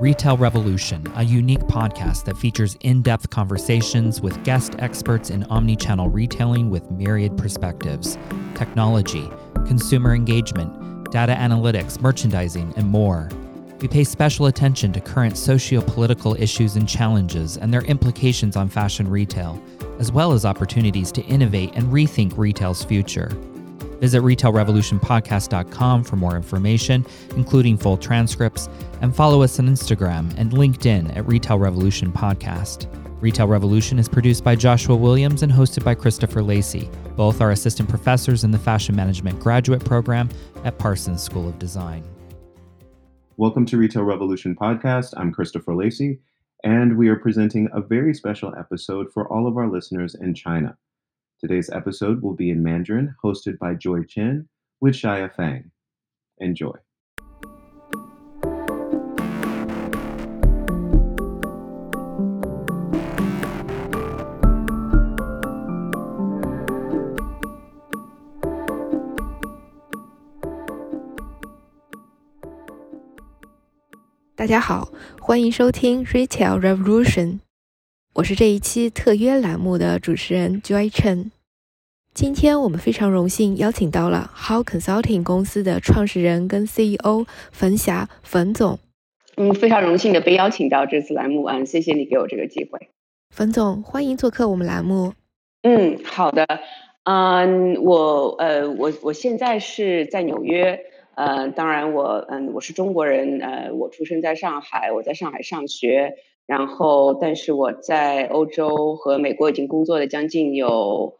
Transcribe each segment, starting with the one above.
Retail Revolution, a unique podcast that features in depth conversations with guest experts in omni-channel retailing with myriad perspectives, technology, consumer engagement, data analytics, merchandising, and more. We pay special attention to current socio political issues and challenges and their implications on fashion retail, as well as opportunities to innovate and rethink retail's future. Visit retailrevolutionpodcast.com for more information, including full transcripts, and follow us on Instagram and LinkedIn at Retail Revolution Podcast. Retail Revolution is produced by Joshua Williams and hosted by Christopher Lacey. Both are assistant professors in the Fashion Management Graduate Program at Parsons School of Design. Welcome to Retail Revolution Podcast. I'm Christopher Lacey, and we are presenting a very special episode for all of our listeners in China. Today's episode will be in Mandarin, hosted by Joy Chen with Shia Fang. Enjoy. 大家好，欢迎收听 Retail Revolution，我是这一期特约栏目的主持人 Joy Chen。 今天我们非常荣幸邀请到了 How Consulting 公司的创始人跟 CEO 冯霞冯总。嗯，非常荣幸的被邀请到这次栏目啊，谢谢你给我这个机会。冯总，欢迎做客我们栏目。嗯，好的。嗯，我呃，我我现在是在纽约。呃，当然我嗯，我是中国人，呃，我出生在上海，我在上海上学，然后但是我在欧洲和美国已经工作了将近有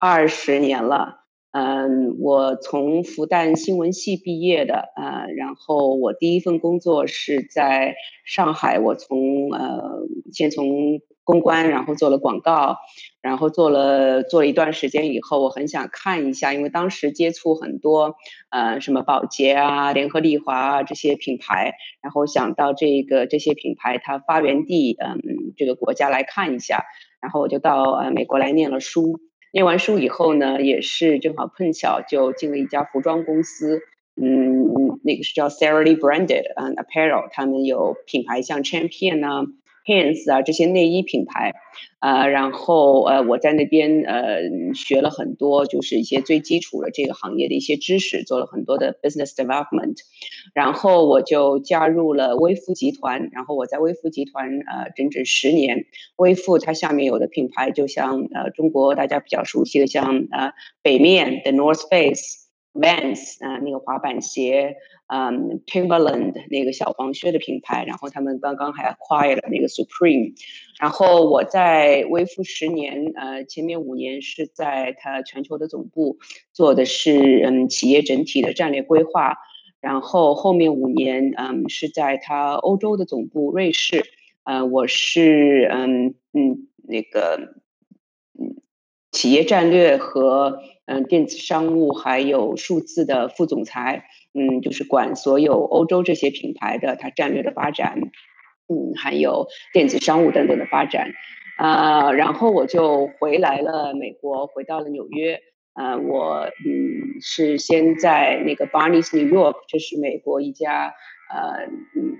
二十年了，嗯，我从复旦新闻系毕业的，呃，然后我第一份工作是在上海，我从呃，先从。公关，然后做了广告，然后做了做了一段时间以后，我很想看一下，因为当时接触很多，呃，什么宝洁啊、联合利华啊这些品牌，然后想到这个这些品牌它发源地，嗯，这个国家来看一下，然后我就到呃美国来念了书，念完书以后呢，也是正好碰巧就进了一家服装公司，嗯，那个是叫 Sara Lee Branded 嗯 Apparel，他们有品牌像 Champion 啊。Hands 啊，这些内衣品牌，啊，然后呃，我在那边呃学了很多，就是一些最基础的这个行业的一些知识，做了很多的 business development，然后我就加入了微富集团，然后我在微富集团呃整整十年，微富它下面有的品牌就像呃中国大家比较熟悉的像呃北面的 North Face。Vans 啊，那个滑板鞋，嗯，Timberland 那个小黄靴的品牌，然后他们刚刚还 acquired 那个 Supreme，然后我在微服十年，呃，前面五年是在它全球的总部做的是嗯企业整体的战略规划，然后后面五年嗯是在它欧洲的总部瑞士，呃，我是嗯嗯那个嗯企业战略和。嗯，电子商务还有数字的副总裁，嗯，就是管所有欧洲这些品牌的它战略的发展，嗯，还有电子商务等等的发展，啊，然后我就回来了美国，回到了纽约，呃，我嗯是先在那个 Barney's New York，这是美国一家呃嗯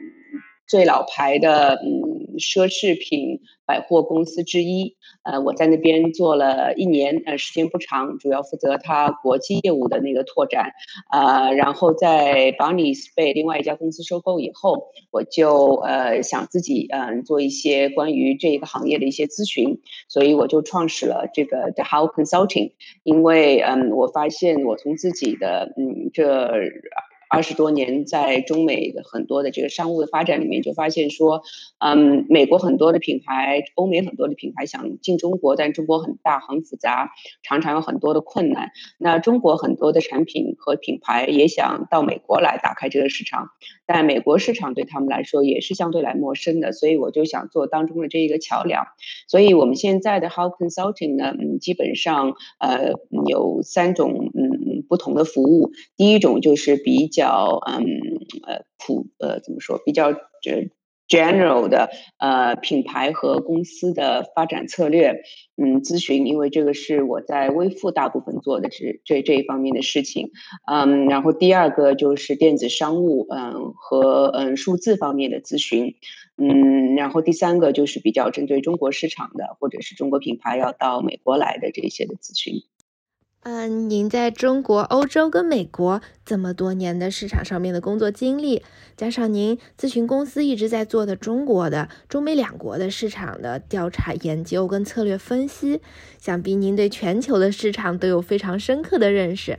最老牌的嗯奢侈品。百货公司之一，呃，我在那边做了一年，呃，时间不长，主要负责它国际业务的那个拓展，啊，然后在 Barneys 被另外一家公司收购以后，我就呃想自己嗯做一些关于这一个行业的一些咨询，所以我就创始了这个 The How Consulting，因为嗯我发现我从自己的嗯这。二十多年在中美的很多的这个商务的发展里面，就发现说，嗯，美国很多的品牌，欧美很多的品牌想进中国，但中国很大很复杂，常常有很多的困难。那中国很多的产品和品牌也想到美国来打开这个市场，但美国市场对他们来说也是相对来陌生的，所以我就想做当中的这一个桥梁。所以我们现在的 How Consulting 呢，嗯，基本上呃有三种嗯不同的服务，第一种就是比较。嗯呃普呃怎么说比较这 general 的呃品牌和公司的发展策略，嗯，咨询，因为这个是我在微付大部分做的这这这一方面的事情，嗯，然后第二个就是电子商务，嗯，和嗯数字方面的咨询，嗯，然后第三个就是比较针对中国市场的，或者是中国品牌要到美国来的这些的咨询。嗯，您在中国、欧洲跟美国这么多年的市场上面的工作经历，加上您咨询公司一直在做的中国的、中美两国的市场的调查研究跟策略分析，想必您对全球的市场都有非常深刻的认识。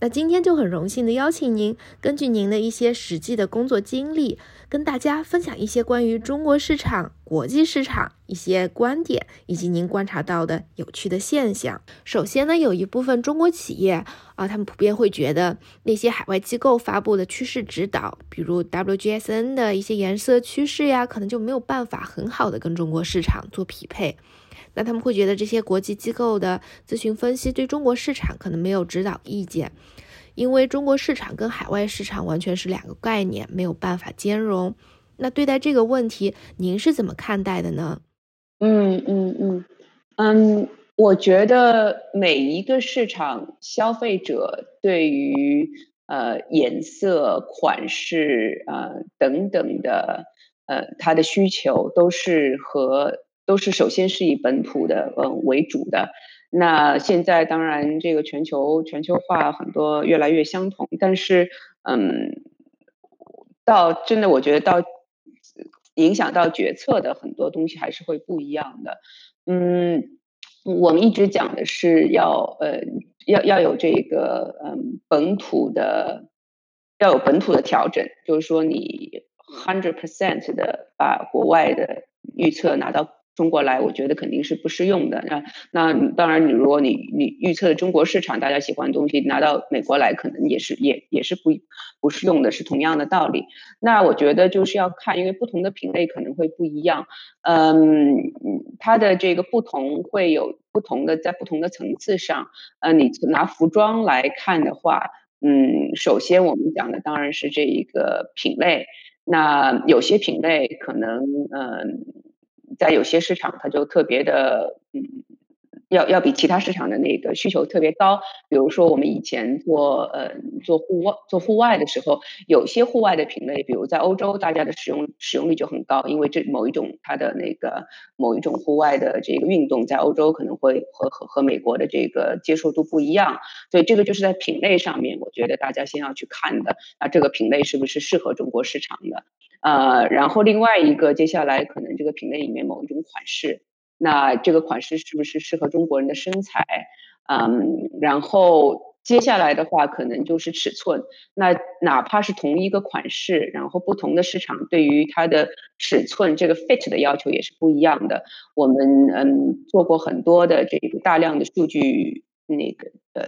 那今天就很荣幸的邀请您，根据您的一些实际的工作经历，跟大家分享一些关于中国市场、国际市场一些观点，以及您观察到的有趣的现象。首先呢，有一部分中国企业啊，他们普遍会觉得那些海外机构发布的趋势指导，比如 WGSN 的一些颜色趋势呀，可能就没有办法很好的跟中国市场做匹配。那他们会觉得这些国际机构的咨询分析对中国市场可能没有指导意见，因为中国市场跟海外市场完全是两个概念，没有办法兼容。那对待这个问题，您是怎么看待的呢？嗯嗯嗯嗯，我觉得每一个市场消费者对于呃颜色、款式呃等等的呃他的需求都是和。都是首先是以本土的嗯为主的，那现在当然这个全球全球化很多越来越相同，但是嗯，到真的我觉得到影响到决策的很多东西还是会不一样的。嗯，我们一直讲的是要呃要要有这个嗯本土的要有本土的调整，就是说你 hundred percent 的把国外的预测拿到。中国来，我觉得肯定是不适用的。那那当然，你如果你你预测中国市场大家喜欢的东西拿到美国来，可能也是也也是不不适用的，是同样的道理。那我觉得就是要看，因为不同的品类可能会不一样。嗯，它的这个不同会有不同的在不同的层次上。呃，你拿服装来看的话，嗯，首先我们讲的当然是这一个品类。那有些品类可能嗯。在有些市场，它就特别的，嗯，要要比其他市场的那个需求特别高。比如说，我们以前做呃做户外做户外的时候，有些户外的品类，比如在欧洲，大家的使用使用率就很高，因为这某一种它的那个某一种户外的这个运动，在欧洲可能会和和和美国的这个接受度不一样。所以这个就是在品类上面，我觉得大家先要去看的，那这个品类是不是适合中国市场的？呃，然后另外一个，接下来可能这个品类里面某一种款式，那这个款式是不是适合中国人的身材？嗯，然后接下来的话，可能就是尺寸。那哪怕是同一个款式，然后不同的市场对于它的尺寸这个 fit 的要求也是不一样的。我们嗯做过很多的这个大量的数据，那个呃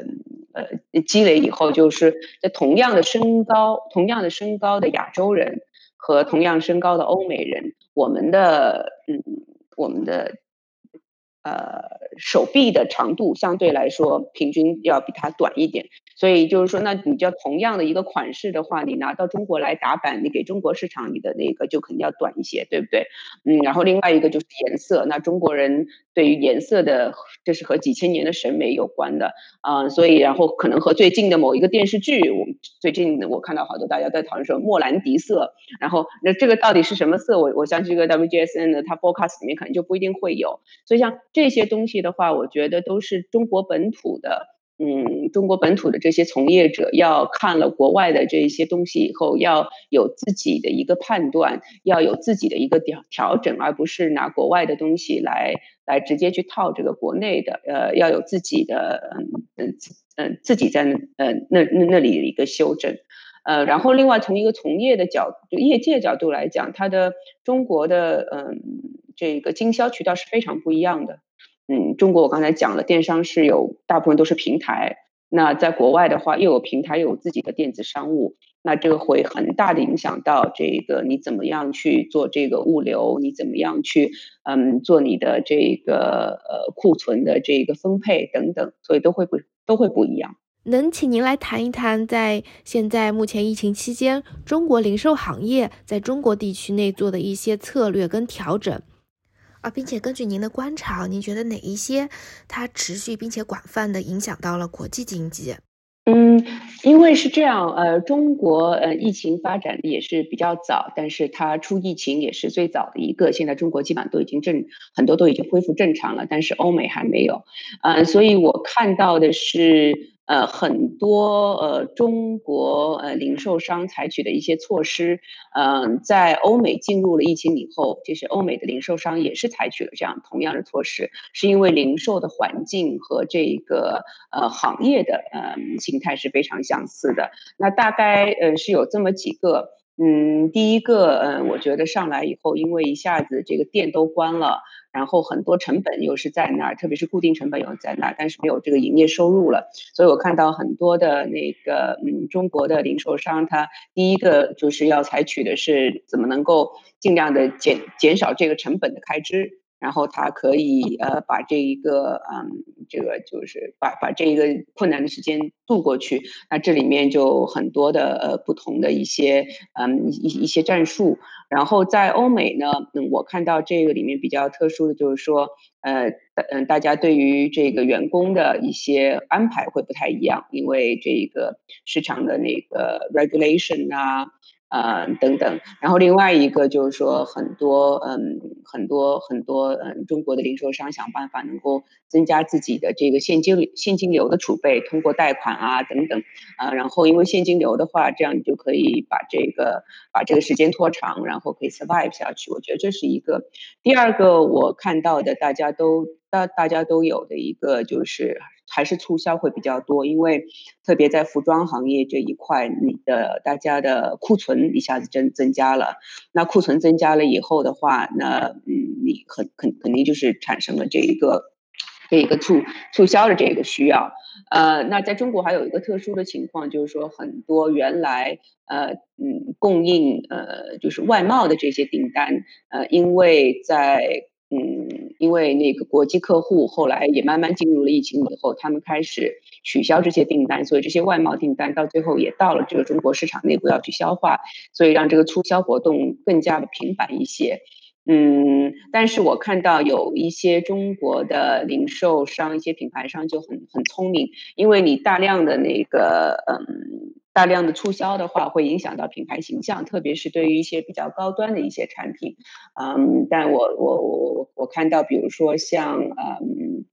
呃积累以后，就是在同样的身高，同样的身高的亚洲人。和同样身高的欧美人，我们的嗯，我们的呃手臂的长度相对来说平均要比它短一点。所以就是说，那你就同样的一个款式的话，你拿到中国来打版，你给中国市场，你的那个就肯定要短一些，对不对？嗯，然后另外一个就是颜色，那中国人对于颜色的，这是和几千年的审美有关的啊，所以然后可能和最近的某一个电视剧，我最近我看到好多大家在讨论说莫兰迪色，然后那这个到底是什么色？我我相信这个 WGSN 的它 forecast 里面可能就不一定会有，所以像这些东西的话，我觉得都是中国本土的。嗯，中国本土的这些从业者要看了国外的这些东西以后，要有自己的一个判断，要有自己的一个调调整，而不是拿国外的东西来来直接去套这个国内的。呃，要有自己的嗯嗯嗯自己在呃那那那里的一个修正。呃，然后另外从一个从业的角就业界角度来讲，它的中国的嗯这个经销渠道是非常不一样的。嗯，中国我刚才讲了，电商是有大部分都是平台。那在国外的话，又有平台，又有自己的电子商务，那这个会很大的影响到这个你怎么样去做这个物流，你怎么样去嗯做你的这个呃库存的这个分配等等，所以都会不都会不一样。能请您来谈一谈，在现在目前疫情期间，中国零售行业在中国地区内做的一些策略跟调整啊，并且根据您的观察，您觉得哪一些它持续并且广泛的影响到了国际经济？嗯，因为是这样，呃，中国呃疫情发展的也是比较早，但是它出疫情也是最早的一个。现在中国基本上都已经正很多都已经恢复正常了，但是欧美还没有，呃，所以我看到的是。呃，很多呃中国呃零售商采取的一些措施，嗯，在欧美进入了疫情以后，就是欧美的零售商也是采取了这样同样的措施，是因为零售的环境和这个呃行业的呃形态是非常相似的。那大概呃是有这么几个。嗯，第一个，嗯，我觉得上来以后，因为一下子这个店都关了，然后很多成本又是在那儿，特别是固定成本又在那儿，但是没有这个营业收入了，所以我看到很多的那个，嗯，中国的零售商，他第一个就是要采取的是怎么能够尽量的减减少这个成本的开支。然后他可以呃把这一个嗯这个就是把把这一个困难的时间度过去，那这里面就很多的呃不同的一些嗯一一些战术。然后在欧美呢，嗯我看到这个里面比较特殊的就是说呃嗯大家对于这个员工的一些安排会不太一样，因为这个市场的那个 regulation 啊。呃，等等，然后另外一个就是说，很多嗯，很多很多嗯，中国的零售商想办法能够增加自己的这个现金现金流的储备，通过贷款啊等等，啊，然后因为现金流的话，这样你就可以把这个把这个时间拖长，然后可以 survive 下去。我觉得这是一个。第二个我看到的，大家都大大家都有的一个就是。还是促销会比较多，因为特别在服装行业这一块，你的大家的库存一下子增增加了，那库存增加了以后的话，那嗯，你肯肯肯定就是产生了这一个这一个促促销的这个需要。呃，那在中国还有一个特殊的情况，就是说很多原来呃嗯供应呃就是外贸的这些订单，呃，因为在，因为那个国际客户后来也慢慢进入了疫情以后，他们开始取消这些订单，所以这些外贸订单到最后也到了这个中国市场内部要去消化，所以让这个促销活动更加的频繁一些。嗯，但是我看到有一些中国的零售商、一些品牌商就很很聪明，因为你大量的那个嗯。大量的促销的话，会影响到品牌形象，特别是对于一些比较高端的一些产品。嗯，但我我我我看到，比如说像嗯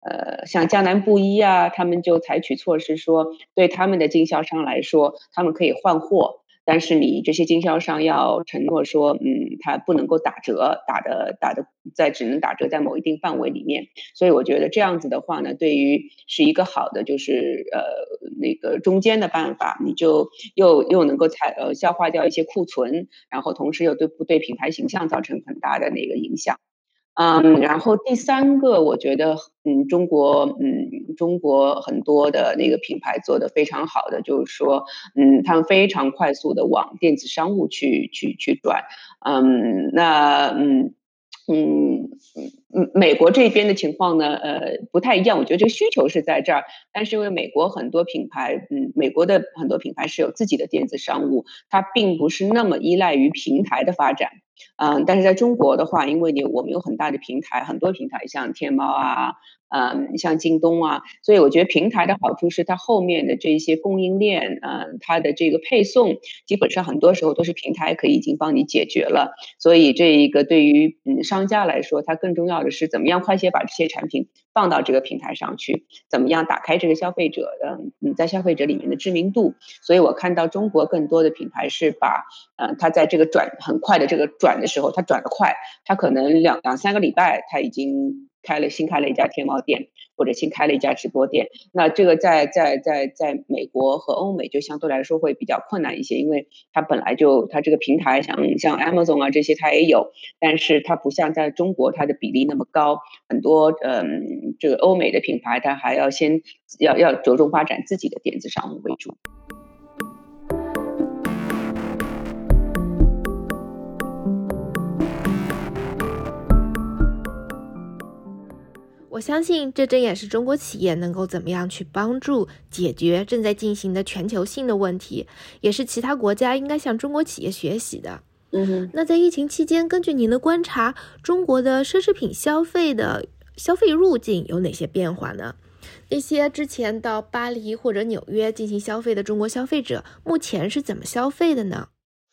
呃像江南布衣啊，他们就采取措施说，对他们的经销商来说，他们可以换货。但是你这些经销商要承诺说，嗯，他不能够打折，打的打的在只能打折在某一定范围里面。所以我觉得这样子的话呢，对于是一个好的，就是呃那个中间的办法，你就又又能够采呃消化掉一些库存，然后同时又对不对品牌形象造成很大的那个影响。嗯，然后第三个，我觉得，嗯，中国，嗯，中国很多的那个品牌做的非常好的，就是说，嗯，他们非常快速的往电子商务去去去转，嗯，那，嗯，嗯，嗯，美国这边的情况呢，呃，不太一样，我觉得这个需求是在这儿，但是因为美国很多品牌，嗯，美国的很多品牌是有自己的电子商务，它并不是那么依赖于平台的发展。嗯，但是在中国的话，因为你我们有很大的平台，很多平台像天猫啊，嗯，像京东啊，所以我觉得平台的好处是它后面的这些供应链，嗯，它的这个配送基本上很多时候都是平台可以已经帮你解决了。所以这一个对于嗯商家来说，它更重要或者是怎么样快些把这些产品放到这个平台上去，怎么样打开这个消费者的嗯在消费者里面的知名度。所以我看到中国更多的品牌是把嗯它在这个转很快的这个转。的时候，他转得快，他可能两两三个礼拜，他已经开了新开了一家天猫店，或者新开了一家直播店。那这个在在在在美国和欧美就相对来说会比较困难一些，因为它本来就它这个平台像像 Amazon 啊这些它也有，但是它不像在中国它的比例那么高。很多嗯，这个欧美的品牌它还要先要要着重发展自己的电子商务为主。我我相信这正也是中国企业能够怎么样去帮助解决正在进行的全球性的问题，也是其他国家应该向中国企业学习的。嗯哼，那在疫情期间，根据您的观察，中国的奢侈品消费的消费路径有哪些变化呢？那些之前到巴黎或者纽约进行消费的中国消费者，目前是怎么消费的呢？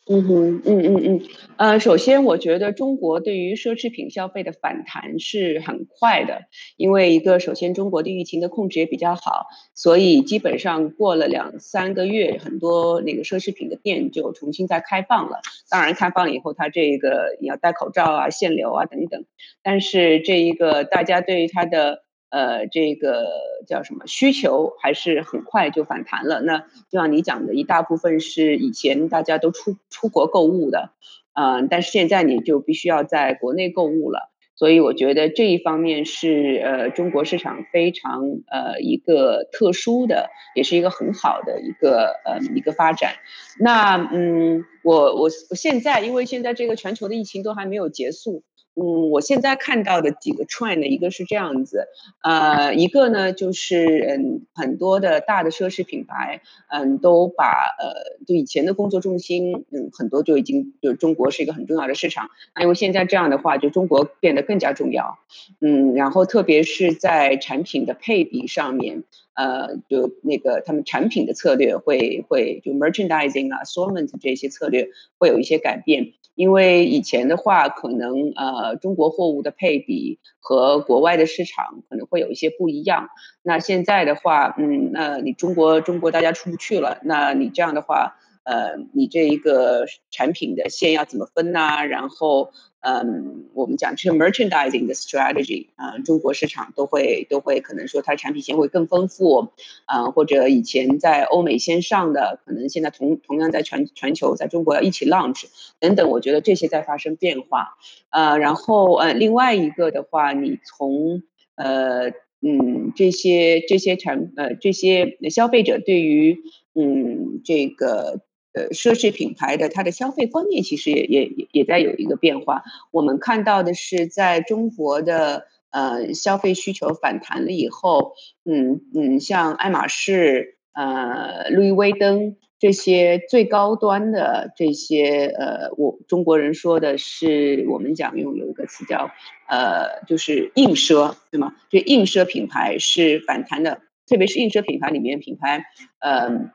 嗯哼，嗯嗯嗯，呃，首先我觉得中国对于奢侈品消费的反弹是很快的，因为一个首先中国的疫情的控制也比较好，所以基本上过了两三个月，很多那个奢侈品的店就重新再开放了。当然开放以后，它这个也要戴口罩啊、限流啊等等，但是这一个大家对于它的。呃，这个叫什么需求还是很快就反弹了。那就像你讲的，一大部分是以前大家都出出国购物的，嗯，但是现在你就必须要在国内购物了。所以我觉得这一方面是呃中国市场非常呃一个特殊的，也是一个很好的一个呃一个发展。那嗯，我我我现在因为现在这个全球的疫情都还没有结束。嗯，我现在看到的几个 trend，一个是这样子，呃，一个呢就是嗯，很多的大的奢侈品牌，嗯，都把呃，就以前的工作重心，嗯，很多就已经就中国是一个很重要的市场，那因为现在这样的话，就中国变得更加重要，嗯，然后特别是在产品的配比上面，呃，就那个他们产品的策略会会就 merchandising 啊，assortment 这些策略会有一些改变。因为以前的话，可能呃中国货物的配比和国外的市场可能会有一些不一样。那现在的话，嗯，那你中国中国大家出不去了，那你这样的话。呃，你这一个产品的线要怎么分呢？然后，嗯，我们讲这个 merchandising 的 strategy 啊，中国市场都会都会可能说它产品线会更丰富，啊，或者以前在欧美先上的，可能现在同同样在全全球在中国要一起 launch 等等，我觉得这些在发生变化。呃，然后呃，另外一个的话，你从呃嗯这些这些产呃这些消费者对于嗯这个。呃，奢侈品牌的它的消费观念其实也也也在有一个变化。我们看到的是，在中国的呃消费需求反弹了以后，嗯嗯，像爱马仕、呃路易威登这些最高端的这些呃，我中国人说的是，我们讲用有一个词叫呃，就是硬奢，对吗？这硬奢品牌是反弹的，特别是硬奢品牌里面品牌，呃。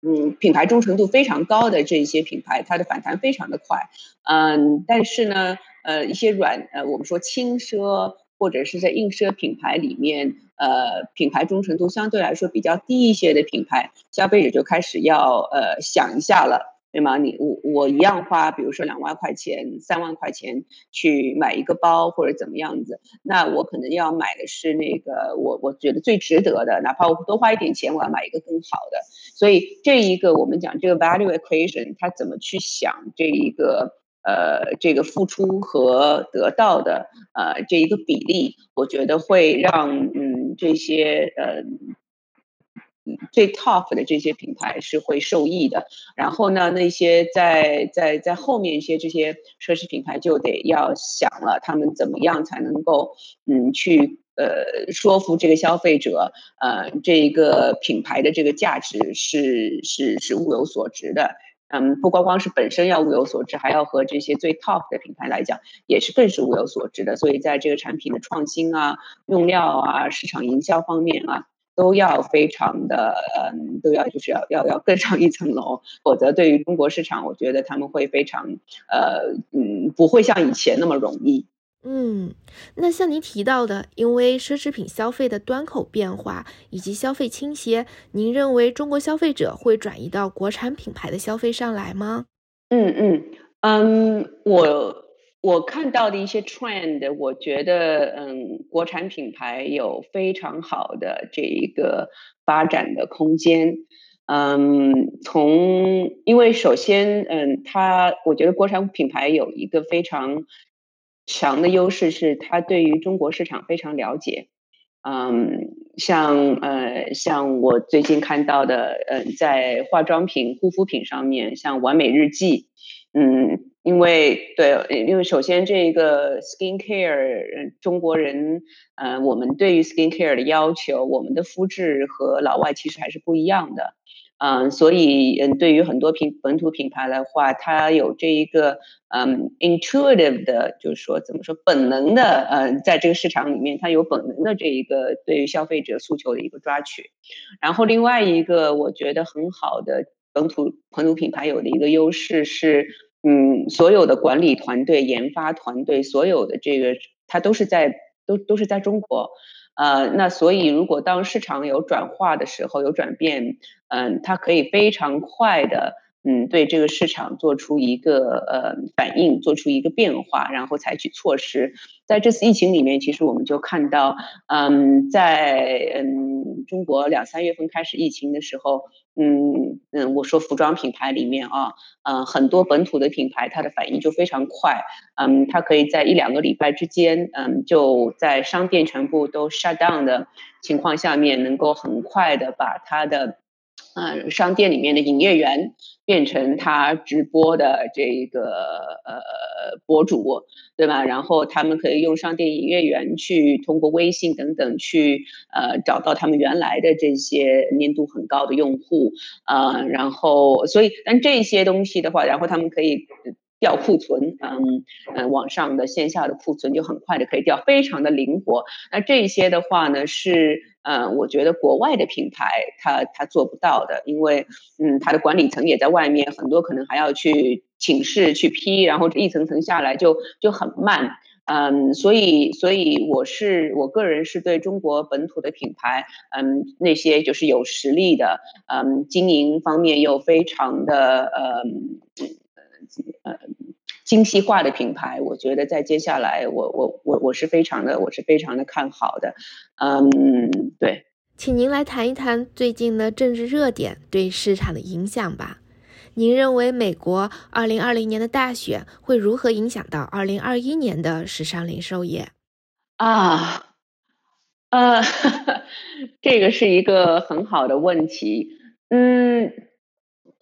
嗯，品牌忠诚度非常高的这一些品牌，它的反弹非常的快。嗯，但是呢，呃，一些软呃，我们说轻奢或者是在硬奢品牌里面，呃，品牌忠诚度相对来说比较低一些的品牌，消费者就开始要呃想一下了。对吗？你我我一样花，比如说两万块钱、三万块钱去买一个包或者怎么样子，那我可能要买的是那个我我觉得最值得的，哪怕我多花一点钱，我要买一个更好的。所以这一个我们讲这个 value equation，它怎么去想这一个呃这个付出和得到的呃这一个比例，我觉得会让嗯这些呃。最 top 的这些品牌是会受益的，然后呢，那些在在在后面一些这些奢侈品牌就得要想了，他们怎么样才能够嗯去呃说服这个消费者，呃这一个品牌的这个价值是是是物有所值的，嗯不光光是本身要物有所值，还要和这些最 top 的品牌来讲，也是更是物有所值的，所以在这个产品的创新啊、用料啊、市场营销方面啊。都要非常的，嗯，都要就是要要要更上一层楼，否则对于中国市场，我觉得他们会非常，呃，嗯，不会像以前那么容易。嗯，那像您提到的，因为奢侈品消费的端口变化以及消费倾斜，您认为中国消费者会转移到国产品牌的消费上来吗？嗯嗯嗯，我。我看到的一些 trend，我觉得，嗯，国产品牌有非常好的这一个发展的空间。嗯，从因为首先，嗯，它我觉得国产品牌有一个非常强的优势，是它对于中国市场非常了解。嗯，像呃，像我最近看到的，嗯，在化妆品、护肤品上面，像完美日记。嗯，因为对，因为首先这个 skin care，中国人，呃，我们对于 skin care 的要求，我们的肤质和老外其实还是不一样的。嗯，所以嗯，对于很多品本土品牌的话，它有这一个嗯 intuitive 的，就是说怎么说本能的，嗯，在这个市场里面，它有本能的这一个对于消费者诉求的一个抓取。然后另外一个我觉得很好的本土本土品牌有的一个优势是，嗯，所有的管理团队、研发团队，所有的这个它都是在都都是在中国。呃，那所以如果当市场有转化的时候，有转变，嗯，它可以非常快的，嗯，对这个市场做出一个呃反应，做出一个变化，然后采取措施。在这次疫情里面，其实我们就看到，嗯，在嗯中国两三月份开始疫情的时候，嗯嗯，我说服装品牌里面啊，嗯，很多本土的品牌，它的反应就非常快，嗯，它可以在一两个礼拜之间，嗯，就在商店全部都 shut down 的情况下面，能够很快的把它的。嗯，商店里面的营业员变成他直播的这个呃博主，对吧？然后他们可以用商店营业员去通过微信等等去呃找到他们原来的这些粘度很高的用户啊，然后所以但这些东西的话，然后他们可以。调库存，嗯嗯，网上的线下的库存就很快的可以调，非常的灵活。那这些的话呢，是嗯，我觉得国外的品牌它它做不到的，因为嗯，它的管理层也在外面，很多可能还要去请示去批，然后一层层下来就就很慢，嗯，所以所以我是我个人是对中国本土的品牌，嗯，那些就是有实力的，嗯，经营方面又非常的嗯。呃，精细化的品牌，我觉得在接下来，我我我我是非常的，我是非常的看好的。嗯，对，请您来谈一谈最近的政治热点对市场的影响吧。您认为美国二零二零年的大选会如何影响到二零二一年的时尚零售业？啊，呃，这个是一个很好的问题。嗯。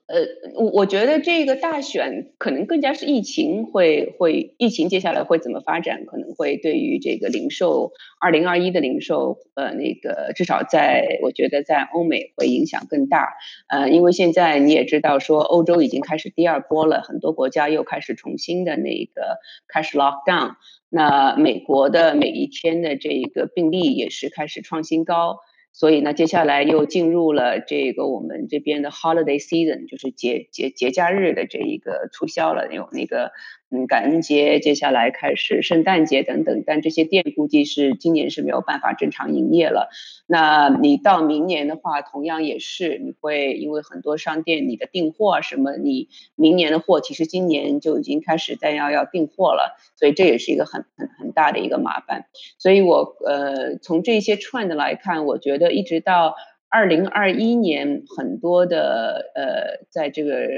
呃，我我觉得这个大选可能更加是疫情会会疫情接下来会怎么发展，可能会对于这个零售二零二一的零售，呃，那个至少在我觉得在欧美会影响更大，呃，因为现在你也知道说欧洲已经开始第二波了，很多国家又开始重新的那个开始 lock down，那美国的每一天的这个病例也是开始创新高。所以呢，接下来又进入了这个我们这边的 holiday season，就是节节节假日的这一个促销了，有那个。嗯，感恩节接下来开始，圣诞节等等，但这些店估计是今年是没有办法正常营业了。那你到明年的话，同样也是，你会因为很多商店你的订货啊什么，你明年的货其实今年就已经开始在要要订货了，所以这也是一个很很很大的一个麻烦。所以我呃从这些 trend 来看，我觉得一直到。二零二一年，很多的呃，在这个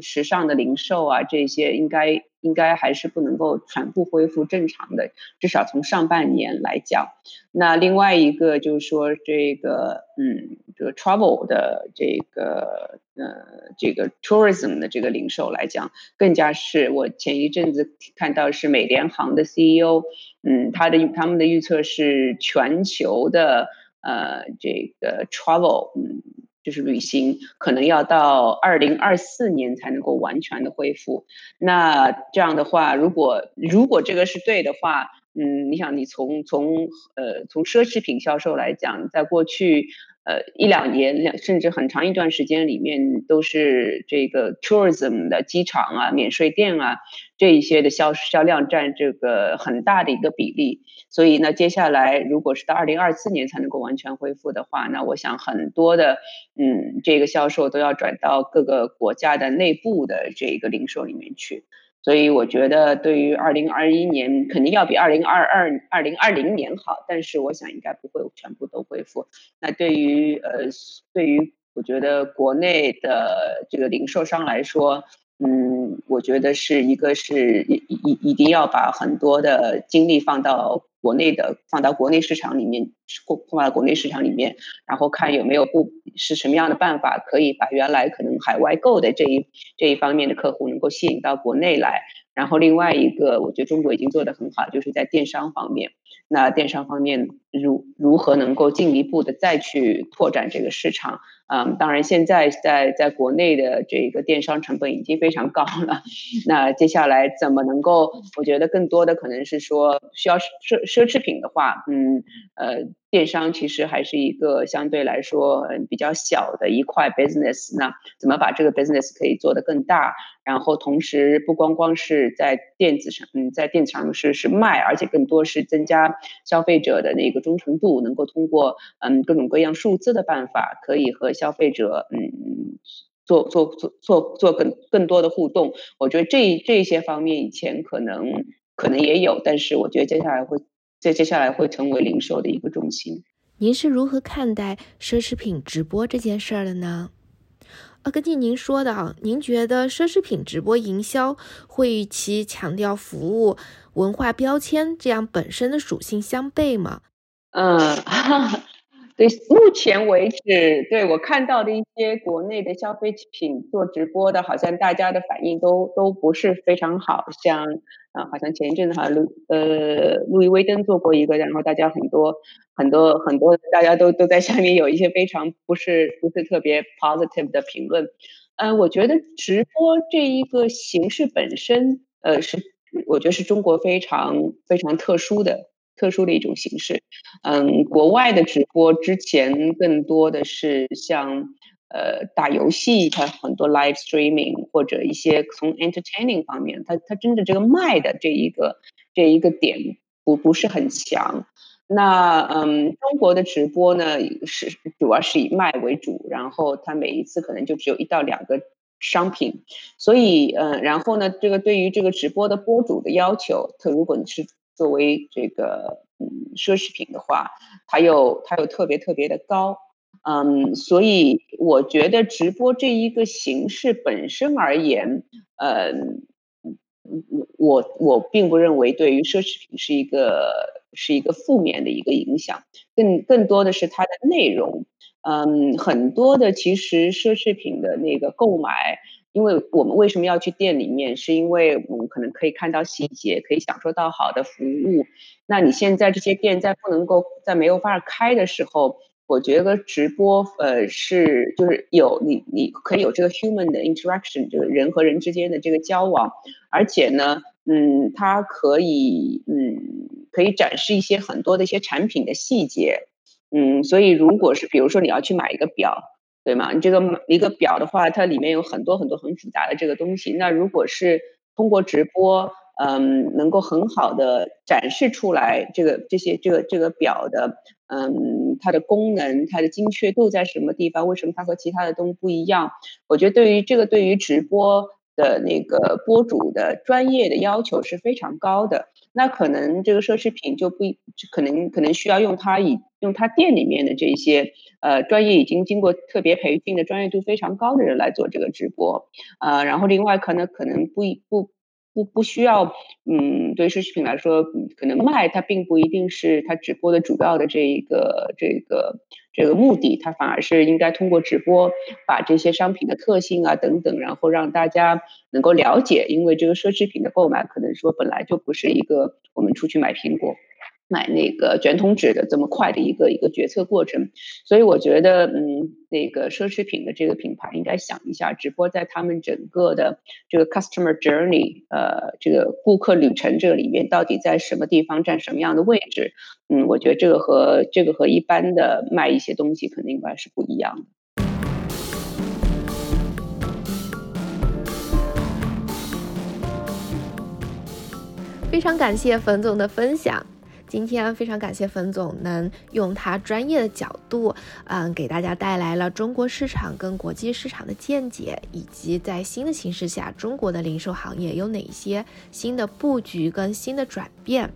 时尚的零售啊，这些应该应该还是不能够全部恢复正常的，至少从上半年来讲。那另外一个就是说，这个嗯，这个 travel 的这个呃，这个 tourism 的这个零售来讲，更加是我前一阵子看到是美联航的 CEO，嗯，他的他们的预测是全球的。呃，这个 travel，嗯，就是旅行，可能要到二零二四年才能够完全的恢复。那这样的话，如果如果这个是对的话，嗯，你想，你从从呃从奢侈品销售来讲，在过去。呃，一两年，两甚至很长一段时间里面，都是这个 tourism 的机场啊、免税店啊这一些的销销量占这个很大的一个比例。所以呢，接下来如果是到二零二四年才能够完全恢复的话，那我想很多的嗯，这个销售都要转到各个国家的内部的这个零售里面去。所以我觉得，对于二零二一年肯定要比二零二二、二零二零年好，但是我想应该不会全部都恢复。那对于呃，对于我觉得国内的这个零售商来说，嗯，我觉得是一个是一一一定要把很多的精力放到国内的，放到国内市场里面，放到国内市场里面，然后看有没有不是什么样的办法可以把原来可能海外购的这一这一方面的客户能够吸引到国内来。然后另外一个，我觉得中国已经做得很好，就是在电商方面。那电商方面如如何能够进一步的再去拓展这个市场？嗯，当然现在在在国内的这个电商成本已经非常高了。那接下来怎么能够？我觉得更多的可能是说，需要奢奢侈品的话，嗯呃，电商其实还是一个相对来说比较小的一块 business。那怎么把这个 business 可以做得更大？然后同时不光光是在电子上，嗯，在电子上是是卖，而且更多是增加消费者的那个忠诚度，能够通过嗯各种各样数字的办法，可以和消费者嗯做做做做做更更多的互动。我觉得这这些方面以前可能可能也有，但是我觉得接下来会在接下来会成为零售的一个重心。您是如何看待奢侈品直播这件事儿的呢？啊，根据您说的啊，您觉得奢侈品直播营销会与其强调服务、文化标签这样本身的属性相悖吗？嗯。对，目前为止，对我看到的一些国内的消费品做直播的，好像大家的反应都都不是非常好。像啊，好像前一阵子哈路呃路易威登做过一个，然后大家很多很多很多，大家都都在下面有一些非常不是不是特别 positive 的评论。嗯，我觉得直播这一个形式本身，呃，是我觉得是中国非常非常特殊的。特殊的一种形式，嗯，国外的直播之前更多的是像呃打游戏，它很多 live streaming 或者一些从 entertaining 方面，它它真的这个卖的这一个这一个点不不是很强。那嗯，中国的直播呢是主要是以卖为主，然后它每一次可能就只有一到两个商品，所以嗯，然后呢，这个对于这个直播的播主的要求，它如果你是作为这个嗯奢侈品的话，它又它又特别特别的高，嗯，所以我觉得直播这一个形式本身而言，嗯，我我并不认为对于奢侈品是一个是一个负面的一个影响，更更多的是它的内容，嗯，很多的其实奢侈品的那个购买。因为我们为什么要去店里面？是因为我们可能可以看到细节，可以享受到好的服务。那你现在这些店在不能够在没有法开的时候，我觉得直播呃是就是有你你可以有这个 human 的 interaction，这个人和人之间的这个交往，而且呢，嗯，它可以嗯可以展示一些很多的一些产品的细节，嗯，所以如果是比如说你要去买一个表。对吗？你这个一个表的话，它里面有很多很多很复杂的这个东西。那如果是通过直播，嗯，能够很好的展示出来这个这些这个这个表的，嗯，它的功能、它的精确度在什么地方？为什么它和其他的东西不一样？我觉得对于这个对于直播的那个播主的专业的要求是非常高的。那可能这个奢侈品就不可能可能需要用他以用他店里面的这些呃专业已经经过特别培训的专业度非常高的人来做这个直播，呃，然后另外可能可能不不。不不需要，嗯，对奢侈品来说，可能卖它并不一定是它直播的主要的这一个这个这个目的，它反而是应该通过直播把这些商品的特性啊等等，然后让大家能够了解，因为这个奢侈品的购买可能说本来就不是一个我们出去买苹果。买那个卷筒纸的这么快的一个一个决策过程，所以我觉得，嗯，那个奢侈品的这个品牌应该想一下，直播在他们整个的这个 customer journey，呃，这个顾客旅程这个里面到底在什么地方占什么样的位置？嗯，我觉得这个和这个和一般的卖一些东西肯定应该是不一样的。非常感谢冯总的分享。今天非常感谢冯总能用他专业的角度，嗯，给大家带来了中国市场跟国际市场的见解，以及在新的形势下，中国的零售行业有哪些新的布局跟新的转变。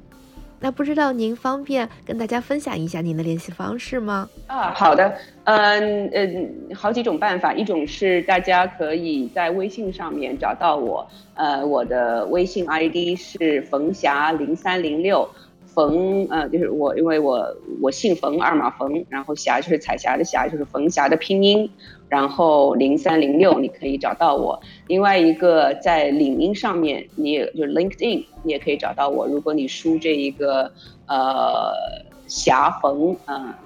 那不知道您方便跟大家分享一下您的联系方式吗？啊，好的，嗯嗯，好几种办法，一种是大家可以在微信上面找到我，呃，我的微信 ID 是冯霞零三零六。冯呃，就是我，因为我我姓冯，二马冯，然后霞就是彩霞的霞，就是冯霞的拼音，然后零三零六你可以找到我。另外一个在领英上面，你也就是 LinkedIn，你也可以找到我。如果你输这一个呃霞冯啊，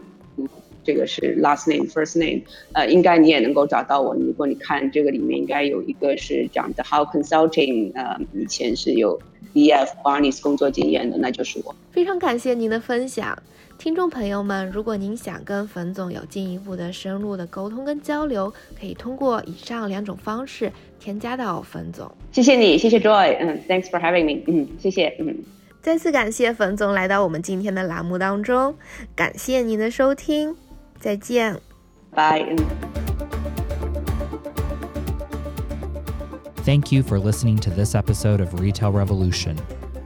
这个是 last name first name，呃，应该你也能够找到我。如果你看这个里面应该有一个是讲的 How Consulting，呃，以前是有。BF Barnes 工作经验的，那就是我。非常感谢您的分享，听众朋友们，如果您想跟冯总有进一步的深入的沟通跟交流，可以通过以上两种方式添加到冯总。谢谢你，谢谢 Joy，嗯，Thanks for having me，嗯，谢谢，嗯，再次感谢冯总来到我们今天的栏目当中，感谢您的收听，再见，拜，嗯。Thank you for listening to this episode of Retail Revolution.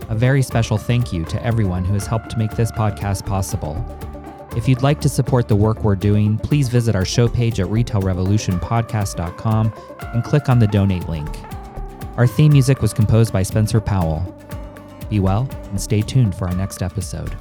A very special thank you to everyone who has helped to make this podcast possible. If you'd like to support the work we're doing, please visit our show page at retailrevolutionpodcast.com and click on the donate link. Our theme music was composed by Spencer Powell. Be well and stay tuned for our next episode.